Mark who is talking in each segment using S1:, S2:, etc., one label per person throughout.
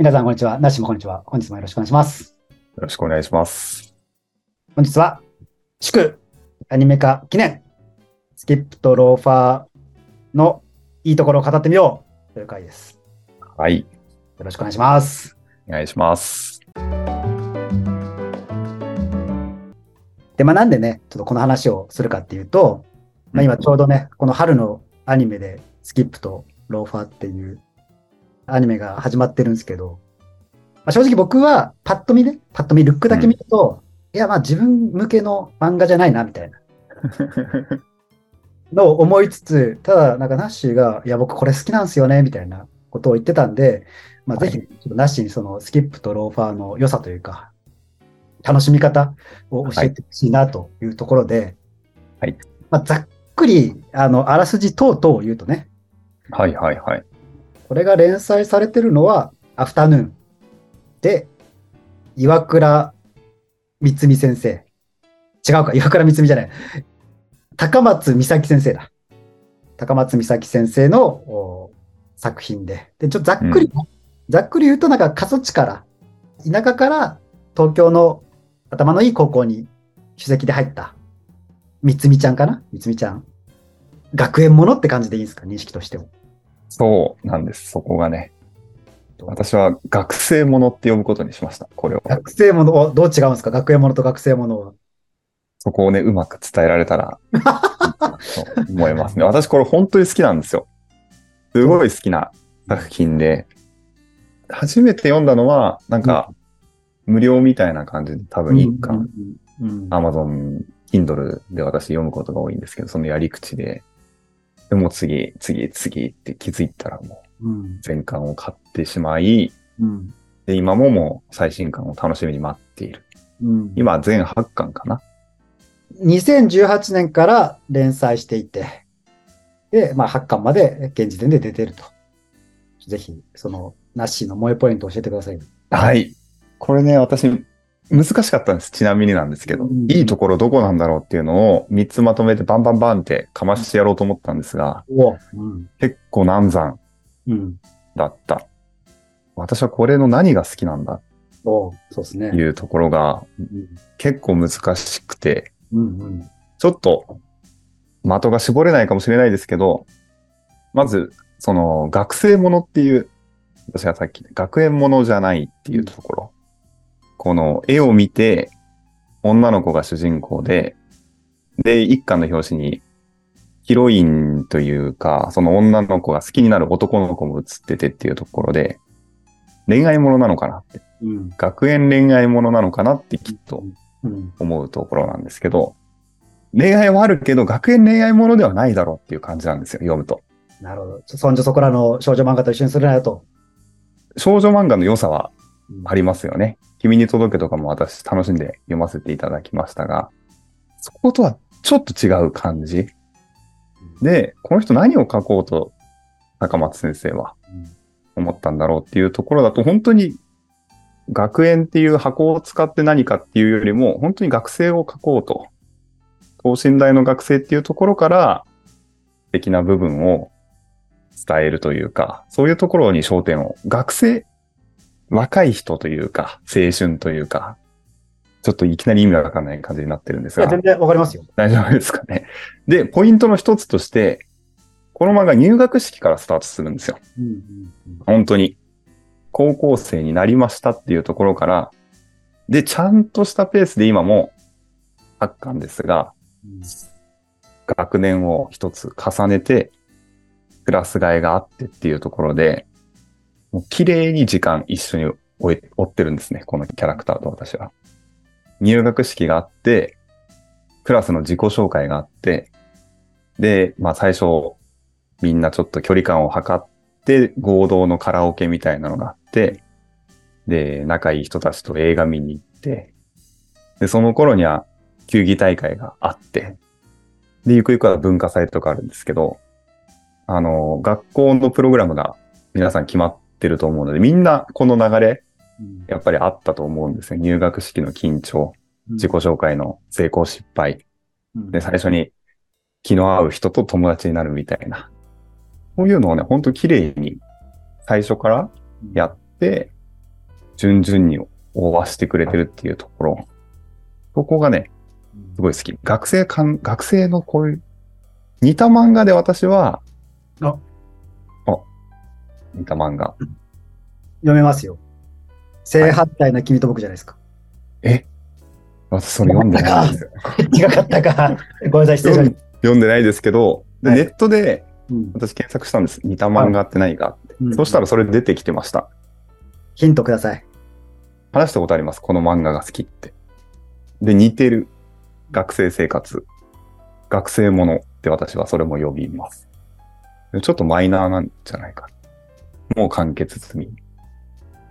S1: 皆さん、こんにちは。なしもこんにちは。本日もよろしくお願いします。
S2: よろしくお願いします。
S1: 本日は、祝アニメ化記念、スキップとローファーのいいところを語ってみようという回です。
S2: はい。
S1: よろしくお願いします。
S2: お願いします。
S1: で、まあなんでね、ちょっとこの話をするかっていうと、まあ今ちょうどね、この春のアニメでスキップとローファーっていうアニメが始まってるんですけど、まあ、正直僕はパッと見ね、パッと見ルックだけ見ると、いやまあ自分向けの漫画じゃないなみたいな。のを思いつつ、ただなんかナッシーが、いや僕これ好きなんですよねみたいなことを言ってたんで、まあぜひちょっとナッシーにそのスキップとローファーの良さというか、楽しみ方を教えてほしいなというところで、
S2: はい。
S1: まあ、ざっくり、あの、あらすじ等々を言うとね、
S2: はいはいはい。
S1: これが連載されてるのは、アフタヌーンで、岩倉光美先生。違うか、岩倉光美じゃない。高松美咲先生だ。高松美咲先生のお作品で。で、ちょっとざっくり、ざっくり言うと、なんか過疎地から、田舎から東京の頭のいい高校に首席で入った、みつみちゃんかな？みつみちゃん。学園ものって感じでいいですか？認識としても。
S2: そうなんです。そこがね。私は学生ものって呼ぶことにしました。これを。
S1: 学生もの、おどう違うんですか？学園ものと学生ものは。
S2: そこをね、うまく伝えられたら、と思いますね。私これ本当に好きなんですよ。すごい好きな作品で、初めて読んだのは、なんか、無料みたいな感じで多分一巻、Amazon Kindle で私読むことが多いんですけど、そのやり口で、でもう次、次、次って気づいたらも
S1: うん
S2: う全巻を買ってしまい、
S1: うん
S2: で、今ももう最新巻を楽しみに待っている。
S1: うん
S2: 今全8巻かな
S1: 2018年から連載していて、で、まあ、8巻まで現時点で出てると。ぜひ、その、ナッシーの萌えポイントを教えてください。
S2: はい。これね、私、難しかったんです。ちなみになんですけど、
S1: うん
S2: いいところどこなんだろうっていうのを3つまとめてバンバンバンってかましてやろうと思ったんですが、
S1: おうん。
S2: 結構難産
S1: うん。
S2: だった。私はこれの何が好きなんだ
S1: おそうですね。
S2: というところが
S1: うん
S2: 結構難しくて、
S1: うんうん。
S2: ちょっと的が絞れないかもしれないですけど、まず、その学生ものっていう、私がさっき学園ものじゃないっていうところ。この絵を見て、女の子が主人公で、で、一巻の表紙に、ヒロインというか、その女の子が好きになる男の子も写っててっていうところで、恋愛ものなのかなって、
S1: うん。
S2: 学園恋愛ものなのかなってきっと
S1: うん。
S2: 思うところなんですけど、恋愛はあるけど、学園恋愛ものではないだろうっていう感じなんですよ、読むと。
S1: なるほど。そんじょそこらの少女漫画と一緒にするなよと。
S2: 少女漫画の良さは
S1: うん
S2: ありますよね。君に届けとかも私楽しんで読ませていただきましたが、そことはちょっと違う感じ。で、この人何を書こうと高松先生は思ったんだろうっていうところだと、本当に学園っていう箱を使って何かっていうよりも、本当に学生を書こうと。等身大の学生っていうところから、素敵な部分を伝えるというか、そういうところに焦点を、学生、若い人というか、青春というか、ちょっといきなり意味がわかんない感じになってるんですが、
S1: 全然わかりますよ。
S2: 大丈夫ですかね。で、ポイントの一つとして、この漫画入学式からスタートするんですよ。
S1: うんうん
S2: 本当に。高校生になりましたっていうところから、で、ちゃんとしたペースで今も8巻ですが、
S1: うん
S2: 学年を一つ重ねて、クラス替えがあってっていうところで、もう綺麗に時間一緒に追ってるんですね、このキャラクターと私は。入学式があって、クラスの自己紹介があって、で、まあ最初、みんなちょっと距離感を測って、合同のカラオケみたいなのがあって、で、仲いい人たちと映画見に行って、で、その頃には球技大会があって、で、ゆくゆくは文化祭とかあるんですけど、あの、学校のプログラムが皆さん決まっててると思うので、みんなこの流れ、
S1: うん
S2: やっぱりあったと思うんですよ。入学式の緊張、自己紹介の成功失敗。
S1: うん
S2: で、最初に気の合う人と友達になるみたいな。こういうのをね、ほんと綺麗に最初からやって、順々に追わしてくれてるっていうところ。そこがね、すごい好き。学生間、学生のこういう、似た漫画で私は、
S1: あ、
S2: あ、似た漫画。
S1: 読めますよ。正反対な君と僕じゃないですか。
S2: え？私それ読んでないんですよ。
S1: 違かったか。ごめんなさい、失礼しまし
S2: 読ん読んでないですけど、で
S1: はい
S2: ネットで
S1: た。うん
S2: 私検索したんです。似た漫画って何かって。
S1: うん
S2: そしたらそれ出てきてました。
S1: ヒントください。
S2: 話したことあります？この漫画が好きって。で、似てる学生生活。学生ものって私はそれも呼びます。ちょっとマイナーなんじゃないか。もう完結済み。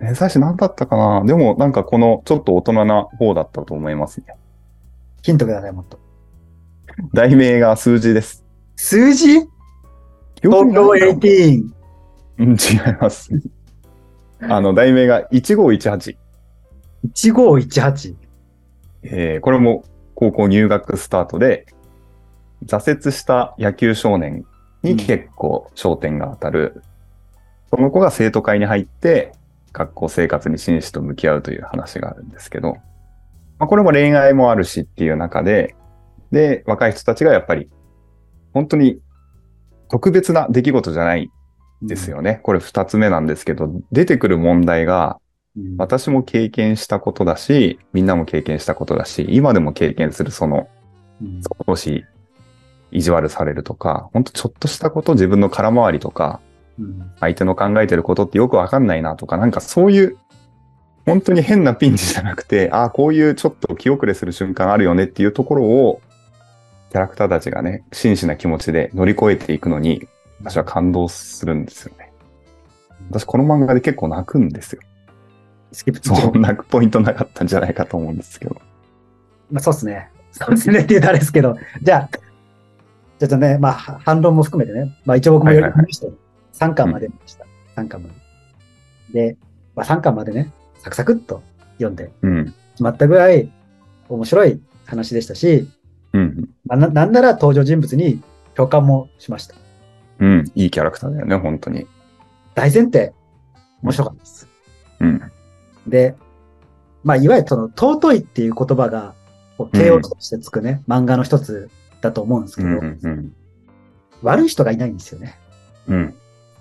S2: え、最初何だったかな？でもなんかこのちょっと大人な方だったと思いますね。
S1: ヒントください、もっと。
S2: 題名が数字です。
S1: 数字？東京18。
S2: うん、違います。あの、題名が1518。
S1: 1518。
S2: えーこれも高校入学スタートで、挫折した野球少年に結構焦点が当たる。その子が生徒会に入って、学校生活に真摯と向き合うという話があるんですけど、まあ、これも恋愛もあるしっていう中で、で、若い人たちがやっぱり、本当に特別な出来事じゃないですよね。これ二つ目なんですけど、出てくる問題が、
S1: うん。
S2: 私も経験したことだし、みんなも経験したことだし、今でも経験するその
S1: うん
S2: 少し意地悪されるとか、ほんとちょっとしたこと、自分の空回りとか、
S1: うん
S2: 相手の考えてることってよくわかんないなとか、なんかそういう、本当に変なピンチじゃなくて、ああ、こういうちょっと気遅れする瞬間あるよねっていうところを、キャラクターたちがね、真摯な気持ちで乗り越えていくのに、私は感動するんですよね。私この漫画で結構泣くんですよ。
S1: スキップ
S2: そう、泣くポイントなかったんじゃないかと思うんですけど。
S1: まあ、そうですね。そうですねって言うとあれですけど、じゃあ、ちょっとね、まあ、は反論も含めてね、まあ一応僕も読みましたよ。3巻まで見ました。3巻まで。で、まあ3巻までね、サクサクっと読んで
S2: うん。
S1: 決まったぐらい面白い話でしたし、
S2: うん。
S1: まあななんなら登場人物に共感もしました。
S2: うん。いいキャラクターだよね、本当に。
S1: 大前提、面白かったです。
S2: うん。
S1: で、まあ、いわゆるその、尊いっていう言葉が、こう形容詞としてつくね、漫画の一つだと思うんですけ
S2: う
S1: ど、
S2: ん。うん。
S1: 悪い人がいないんですよね。
S2: うん。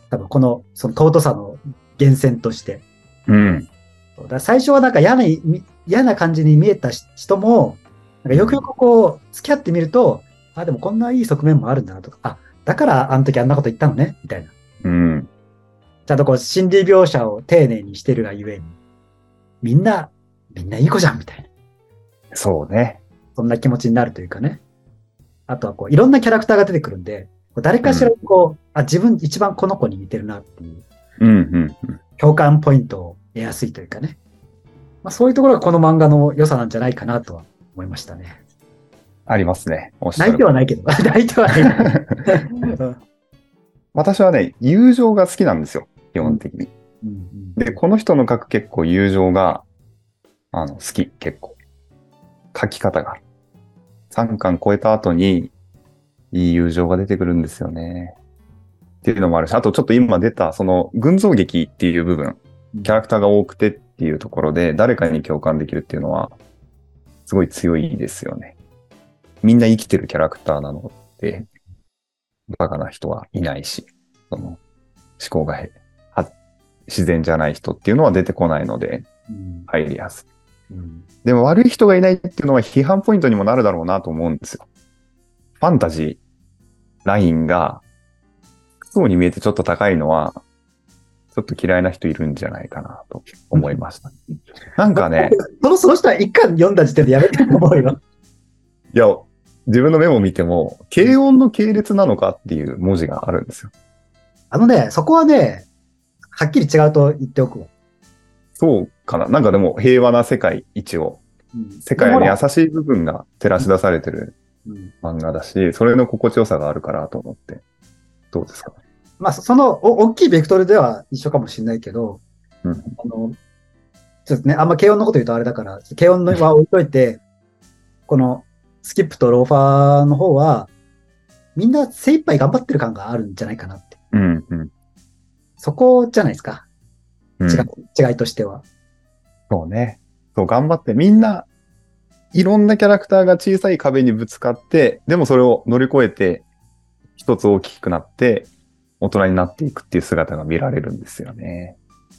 S1: 多分この、その尊さの源泉として。
S2: うん。
S1: だ最初はなんか嫌な、み嫌な感じに見えた人も、なんかよくよくこう、付き合ってみると、あ、でもこんないい側面もあるんだなとか、あ、だからあの時あんなこと言ったのね、みたいな。
S2: うん。
S1: ちゃんとこう、心理描写を丁寧にしてるがゆえに、みんな、みんないい子じゃん、みたいな。
S2: そうね。
S1: そんな気持ちになるというかね。あとはこう、いろんなキャラクターが出てくるんで、誰かしらこう、あ、自分一番この子に似てるなっていう
S2: うん。うん。うん
S1: 共感ポイントを得やすいというかね。まあそういうところがこの漫画の良さなんじゃないかなとは思いましたね。
S2: ありますね。
S1: 泣いて
S2: る。
S1: はないけど、泣いてはない。うん
S2: 私はね、友情が好きなんですよ。基本的に。
S1: うん
S2: で、この人の書く結構友情が、あの、好き、結構。書き方が。3巻超えた後に、いい友情が出てくるんですよね。っていうのもあるし、あとちょっと今出た、その、群像劇っていう部分、キャラクターが多くてっていうところで、誰かに共感できるっていうのは、すごい強いですよね。みんな生きてるキャラクターなので、バカな人はいないし、その、思考が自然じゃない人っていうのは出てこないので、
S1: うん
S2: 入りやすい。
S1: うん
S2: でも悪い人がいないっていうのは批判ポイントにもなるだろうなと思うんですよ。ファンタジー、ラインが、そうに見えてちょっと高いのは、ちょっと嫌いな人いるんじゃないかなと思いました。なんかね、
S1: その、その人は一巻読んだ時点でやめてると思うよ。
S2: いや、自分のメモ見ても、軽音の系列なのかっていう文字があるんですよ。
S1: あのね、そこはね、はっきり違うと言っておくわ。
S2: そうかな。なんかでも平和な世界一応、
S1: うん
S2: 世界に優しい部分が照らし出されてる
S1: うん
S2: 漫画だし、それの心地よさがあるからと思って。どうですか？
S1: まあ、そその、お大きいベクトルでは一緒かもしれないけど、
S2: うん
S1: あの、ちょっとね、あんま軽音のこと言うとあれだから、軽音のは置いといて、このスキップとローファーの方は、みんな精一杯頑張ってる感があるんじゃないかなって。
S2: うん、うん。
S1: そこじゃないですか。
S2: うん
S1: 違い違いとしては。
S2: そうね。そう、頑張って、みんな、いろんなキャラクターが小さい壁にぶつかって、でもそれを乗り越えて、一つ大きくなって、大人になっていくっていう姿が見られるんですよね。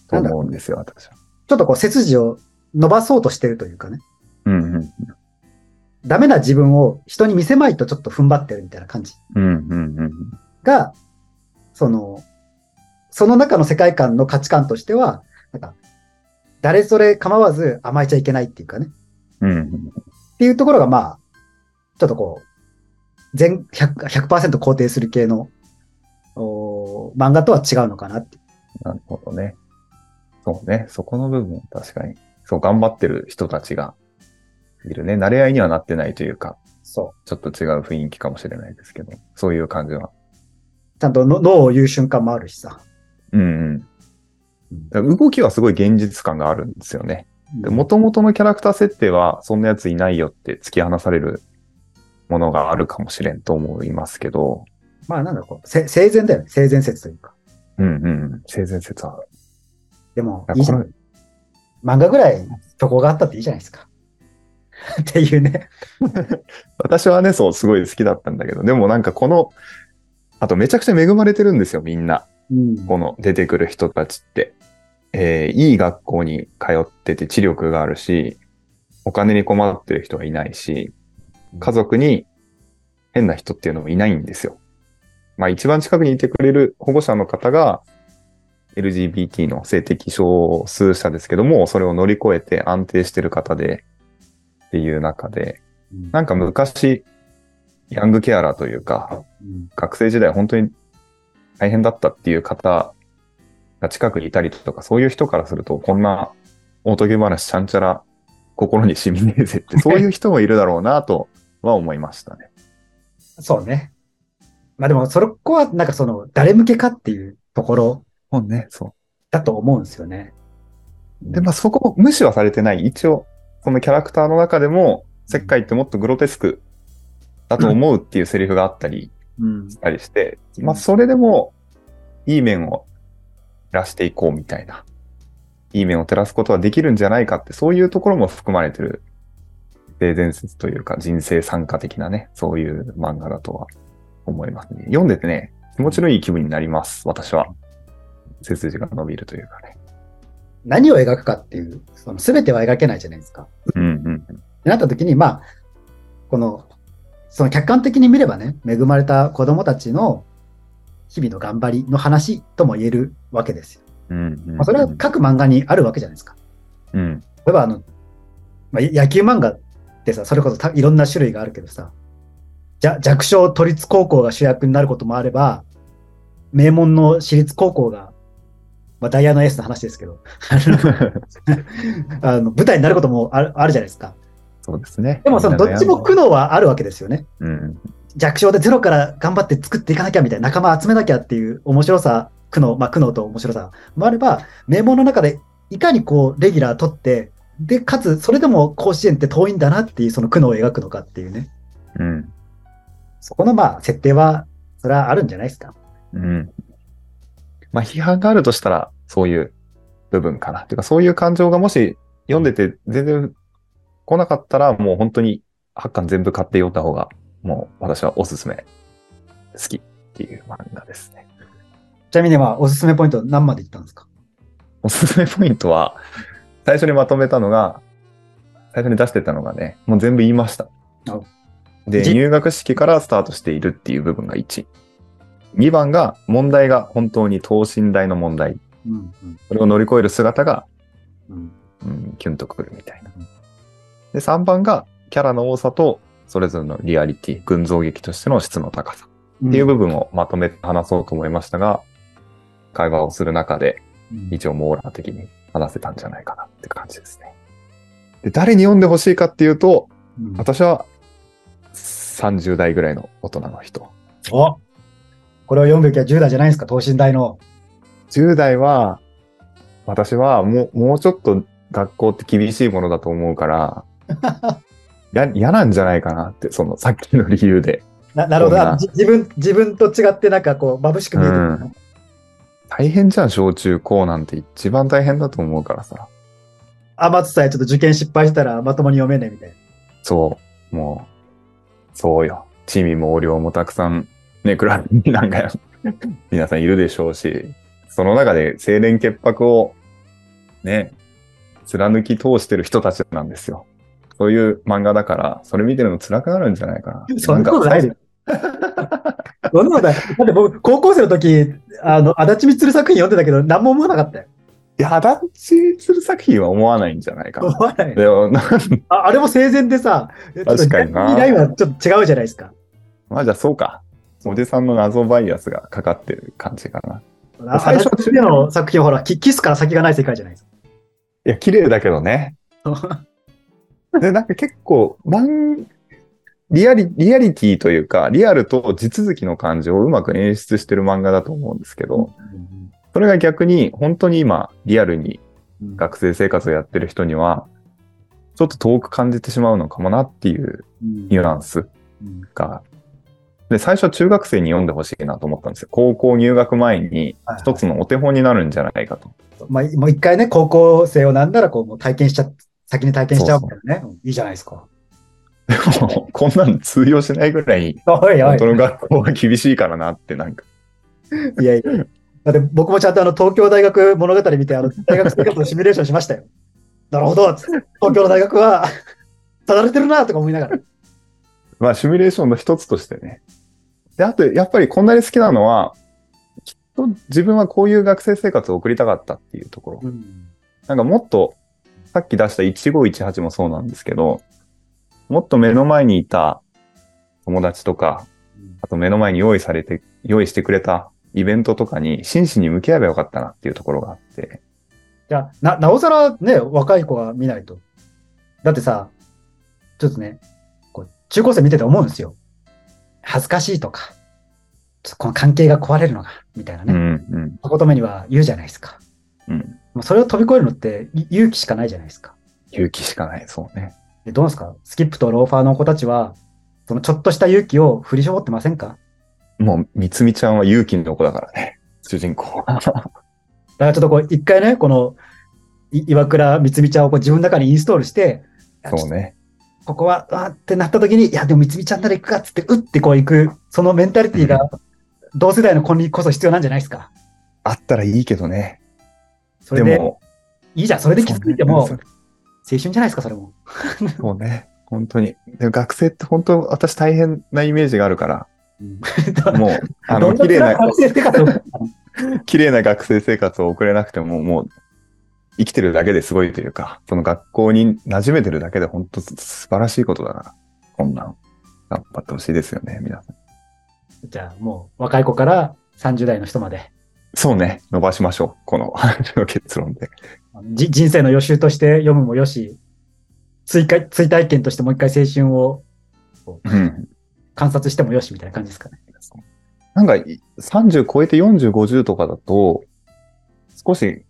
S2: と思うんですよ、私は。
S1: ちょっとこう背筋を伸ばそうとしてるというかね。
S2: うんうん。
S1: ダメな自分を人に見せまいとちょっと踏ん張ってるみたいな感じ
S2: うんうんうん。
S1: が、その、その中の世界観の価値観としては、なんか、誰それ構わず甘えちゃいけないっていうかね。っていうところがまあ、ちょっとこう、全 100%, 100肯定する系のお漫画とは違うのかなって。
S2: なるほどね。そうね。そこの部分、確かに。そう、頑張ってる人たちがいるね。慣れ合いにはなってないというか、
S1: そう
S2: ちょっと違う雰囲気かもしれないですけど、そういう感じは。
S1: ちゃん。と脳を言う瞬間もあるしさ。
S2: うん。うん。動きはすごい現実感があるん。ですよね。で、
S1: も
S2: 元々のキャラクター設定は、そんなやついないよって突き放されるものがあるかもしれんと思いますけど、
S1: まあなんだろうこう、せ生前だよね。生前説というか。
S2: うんうん。性善説は。
S1: でも、
S2: いや
S1: いいじゃん漫画ぐらい虚構があったっていいじゃないですか。っていうね。
S2: 私はね、そう、すごい好きだったんだけど、でもなんかこの、あとめちゃくちゃ恵まれてるんですよ、みんな。
S1: うん
S2: この出てくる人たちって。えーいい学校に通ってて知力があるし、お金に困ってる人はいないし、家族に変な人っていうのもいないんですよ。まあ一番近くにいてくれる保護者の方が LGBT の性的少数者ですけども、それを乗り越えて安定してる方でっていう中で、
S1: うん。
S2: なんか昔、ヤングケアラーというか、
S1: うん。
S2: 学生時代本当に大変だったっていう方が近くにいたりとか、そういう人からすると、こんな大時話ちゃんちゃら心に染みねえぜって、そういう人もいるだろうなとは思いましたね。
S1: そうね。まあでも、それこはなんかその、誰向けかっていうところ
S2: もうね、そ
S1: だと思うんですよね。
S2: う。で、まあそこ無視はされてない。一応、そのキャラクターの中でも、石灰ってもっとグロテスクだと思うっていうセリフがあったり
S1: うん。
S2: したりして、まあそれでも、いい面を照らしていこうみたいな。いい面を照らすことはできるんじゃないかって、そういうところも含まれてる、性伝説というか人生参加的なね、そういう漫画だとは思いますね。読んでてね、気持ちのいい気分になります、私は。背筋が伸びるというかね。
S1: 何を描くかっていう、その全ては描けないじゃないですか。
S2: うんうん。
S1: ってなった時に、まあ、この、その客観的に見ればね、恵まれた子供たちの日々の頑張りの話とも言えるわけですよ。
S2: うんうん、
S1: まあ、それは各漫画にあるわけじゃないですか。
S2: うん。
S1: 例えばあの、まあ、野球漫画ってさ、それこそたいろんな種類があるけどさ、じゃ弱小都立高校が主役になることもあれば、名門の私立高校が、まあ、ダイヤのエースの話ですけど、あの 舞台になることもあるあるじゃないですか。
S2: そうですね。
S1: でもそのどっちも苦悩はあるわけですよね。
S2: うん。
S1: 弱小でゼロから頑張って作っていかなきゃみたいな仲間集めなきゃっていう面白さ、苦悩、まあ苦悩と面白さもあれば、名門の中でいかにこうレギュラー取って、で、かつそれでも甲子園って遠いんだなっていうその苦悩を描くのかっていうね。
S2: うん。
S1: そこのまあ設定は、それはあるんじゃないですか。
S2: うん。まあ、批判があるとしたら、そういう部分かな。ていうか、そういう感情がもし読んでて全然来なかったら、もう本当に8巻全部買って読んだ方が、もう私はおすすめ。好きっていう漫画ですね。
S1: ちなみにまあおすすめポイント何までいったんですか？
S2: おすすめポイントは、最初にまとめたのが、最初に出してたのがね、もう全部言いました
S1: あ。
S2: で、
S1: じ
S2: 入学式からスタートしているっていう部分が1。2番が、問題が本当に等身大の問題。
S1: うん、うん、
S2: それを乗り越える姿が、
S1: うん。
S2: うん、キュンとくるみたいな
S1: うん。
S2: で、3番が、キャラの多さと、それぞれのリアリティ、群像劇としての質の高さっていう部分をまとめて話そうと思いましたが、会話をする中で、
S1: うん
S2: 一応網羅的に話せたんじゃないかなって感じですね。で、誰に読んでほしいかっていうと、
S1: うん
S2: 私は30代ぐらいの大人の人。
S1: おこれを読むべきは10代じゃないですか、等身大の。
S2: 10代は、私はもう、もうちょっと学校って厳しいものだと思うから、や 嫌なんじゃないかなって、そのさっきの理由で。
S1: ななるほど自分。自分と違ってなんかこう、眩しく見えてる、
S2: うん大変じゃん、小中高なんて一番大変だと思うからさ。
S1: 天津さえちょっと受験失敗したらまともに読めねえみたいな。
S2: そう。もう、そうよ。地味も量もたくさん、ね、クラブなんか、皆さんいるでしょうし、その中で清廉潔白を、ね、貫き通してる人たちなんですよ。そういう漫画だから、それ見てるの辛くなるんじゃないかな。
S1: そんなことないで。そんなことない。だって僕、高校生の時、あの、足立光作品読んでたけど、何も思わなかったよ。
S2: いや、足立する作品は思わないんじゃないかな。
S1: 思わない。
S2: でも、な
S1: ああれも生前でさ、
S2: 確かにな
S1: ちょっとラインはちょっと違うじゃないですか。
S2: まあじゃあそうか。おじさんの謎バイアスがかかってる感じかな。
S1: あ
S2: 最初
S1: の作品はほら、キキスから先がない世界じゃないです
S2: いや、綺麗だけどね。
S1: か。
S2: で、なんか結構、リアリ、リアリティというか、リアルと地続きの感じをうまく演出してる漫画だと思うんですけど、それが逆に本当に今、リアルに
S1: うん
S2: 学生生活をやってる人には、ちょっと遠く感じてしまうのかもなっていうニュアンス
S1: うん
S2: が。で、最初は中学生に読んでほしいなと思ったんですよ。高校入学前に一つのお手本になるんじゃないかと。
S1: まあ、もう一回ね、高校生をなんならこう、もう体験しちゃ、先に体験しちゃうね。うんいいじゃないですか。
S2: でも、こんなの通用しないぐらい、
S1: おいおい
S2: 本当。の学校は厳しいからなってなんか。
S1: いやいや。だって僕もちゃんとあの東京大学物語見て、あの大学生活のシミュレーションしましたよ。なるほど。東京の大学は、ただれてるなとか思いながら。
S2: まあ、シミュレーションの一つとしてね。で、あと、やっぱりこんなに好きなのは、きっと自分はこういう学生生活を送りたかったっていうところ。なんかもっと、さっき出した1518もそうなんですけど、もっと目の前にいた友達とか、あと目の前に用意されて、用意してくれたイベントとかに真摯に向き合えばよかったなっていうところがあって。
S1: じゃあ、な、なおさらね、若い子が見ないと。だってさ、ちょっとね、こう中高生見てて思うんですよ。恥ずかしいとか、ちょっとこの関係が壊れるのが、みたいなね。
S2: うん、うん、
S1: 言葉には言うじゃないですか。
S2: うん。
S1: もうそれを飛び越えるのってい勇気しかないじゃないですか。
S2: 勇気しかない、そうね。
S1: でどうですか？スキップとローファーの子たちは、そのちょっとした勇気を振り絞ってませんか？
S2: もう、みつみちゃんは勇気の子だからね。主人公。
S1: だからちょっとこう、一回ね、この、い岩倉みつみちゃんをこう自分の中にインストールして、
S2: そうね。
S1: ここは、あーってなった時に、いや、でもみつみちゃんなら行くかっつって、うってこう行く、そのメンタリティが、同世代の子にこそ必要なんじゃないですか？
S2: あったらいいけどね。
S1: それで、
S2: でも、
S1: いいじゃん、それで気づいても、青春じゃないですか、それも。
S2: そうね。本当に。でも学生って本当私大変なイメージがあるから、もう、あの、綺麗な、
S1: 学生生活を
S2: 綺麗な学生生活を送れなくても、もう、生きてるだけですごいというか、その学校に馴染めてるだけで本当素晴らしいことだから、こんなん、頑張ってほしいですよね、皆さん。
S1: じゃあ、もう、若い子から30代の人まで、
S2: そうね、伸ばしましょう。この結論で。
S1: じ人生の予習として読むもよし、追加、追体験としてもう一回青春を
S2: うん。
S1: 観察してもよしみたいな感じですかね。
S2: なんか、い30超えて40、50とかだと、少し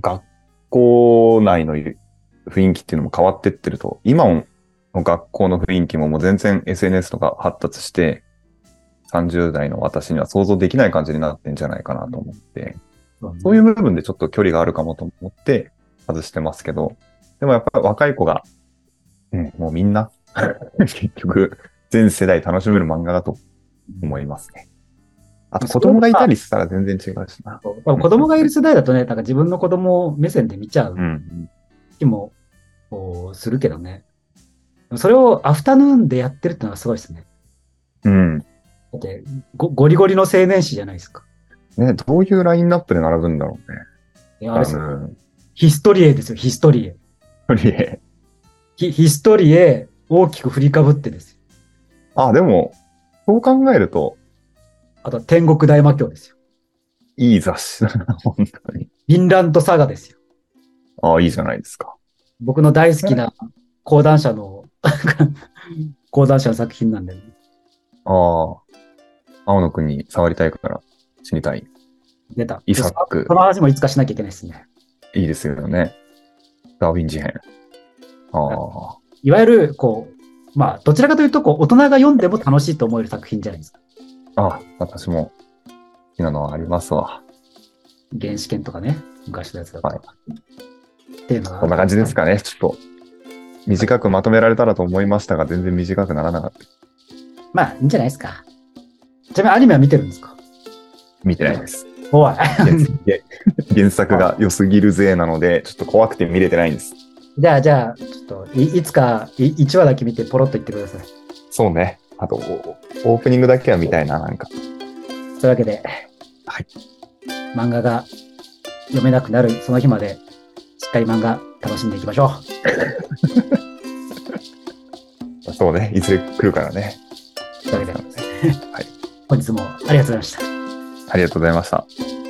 S2: 学校内の雰囲気っていうのも変わってってると、今の学校の雰囲気ももう全然 SNS とか発達して、30代の私には想像できない感じになってんじゃないかなと思って、そういう部分でちょっと距離があるかもと思って外してますけど、でもやっぱり若い子が、うん、もうみんな、結局、全世代楽しめる漫画だと思いますね。あと子供がいたりしたら全然違うしな。
S1: 子供がいる世代だとね、なんか自分の子供目線で見ちゃう
S2: うん。
S1: 気もするけどね。それをアフタヌーンでやってるってのはすごいですね。
S2: うん。
S1: だってゴ、ゴリゴリの青年誌じゃないですか。
S2: ね、どういうラインナップで並ぶんだろうね。
S1: いやあれですヒストリエですよ、ヒストリエ。
S2: とりあえ
S1: ヒヒストリエ、大きく振りかぶってですよ。
S2: あ、でも、そう考えると、
S1: あとは天国大魔教ですよ。
S2: いい雑誌だな、本当に。
S1: ヴィンランドサガですよ。
S2: ああ、いいじゃないですか。
S1: 僕の大好きな講談社の、講談社の作品なんで、
S2: ああ、青野くんに触りたいから死にたい。
S1: 出た。
S2: イサック
S1: その話もいつかしなきゃいけないですね。
S2: いいですよね。ダーウィン事変。ああ、
S1: いわゆる、こう、まあ、どちらかというと、こう、大人が読んでも楽しいと思える作品じゃないですか。
S2: あ私も好きなのはありますわ。
S1: 原始圏とかね、昔のやつだと。
S2: はい
S1: っていうのが。
S2: こんな感じですかね。ちょっと、短くまとめられたらと思いましたが、全然短くならなかった。
S1: まあ、いいんじゃないですか。ちなみにアニメは見てるんですか？
S2: 見てないです。
S1: おい。
S2: 原原作が良すぎるぜなので、ちょっと怖くて見れてないんです。
S1: じゃあ、じゃあ、ちょっとい、いつかい1話だけ見てポロッと言ってください。
S2: そうね。あと、オープニングだけは見たいな、なんか。
S1: というわけで、
S2: はい。
S1: 漫画が読めなくなるその日まで、しっかり漫画楽しんでいきましょ
S2: そうね。いずれ来るからね。
S1: う。というわけで、
S2: はい。
S1: 本日もありがとうございました。
S2: ありがとうございました。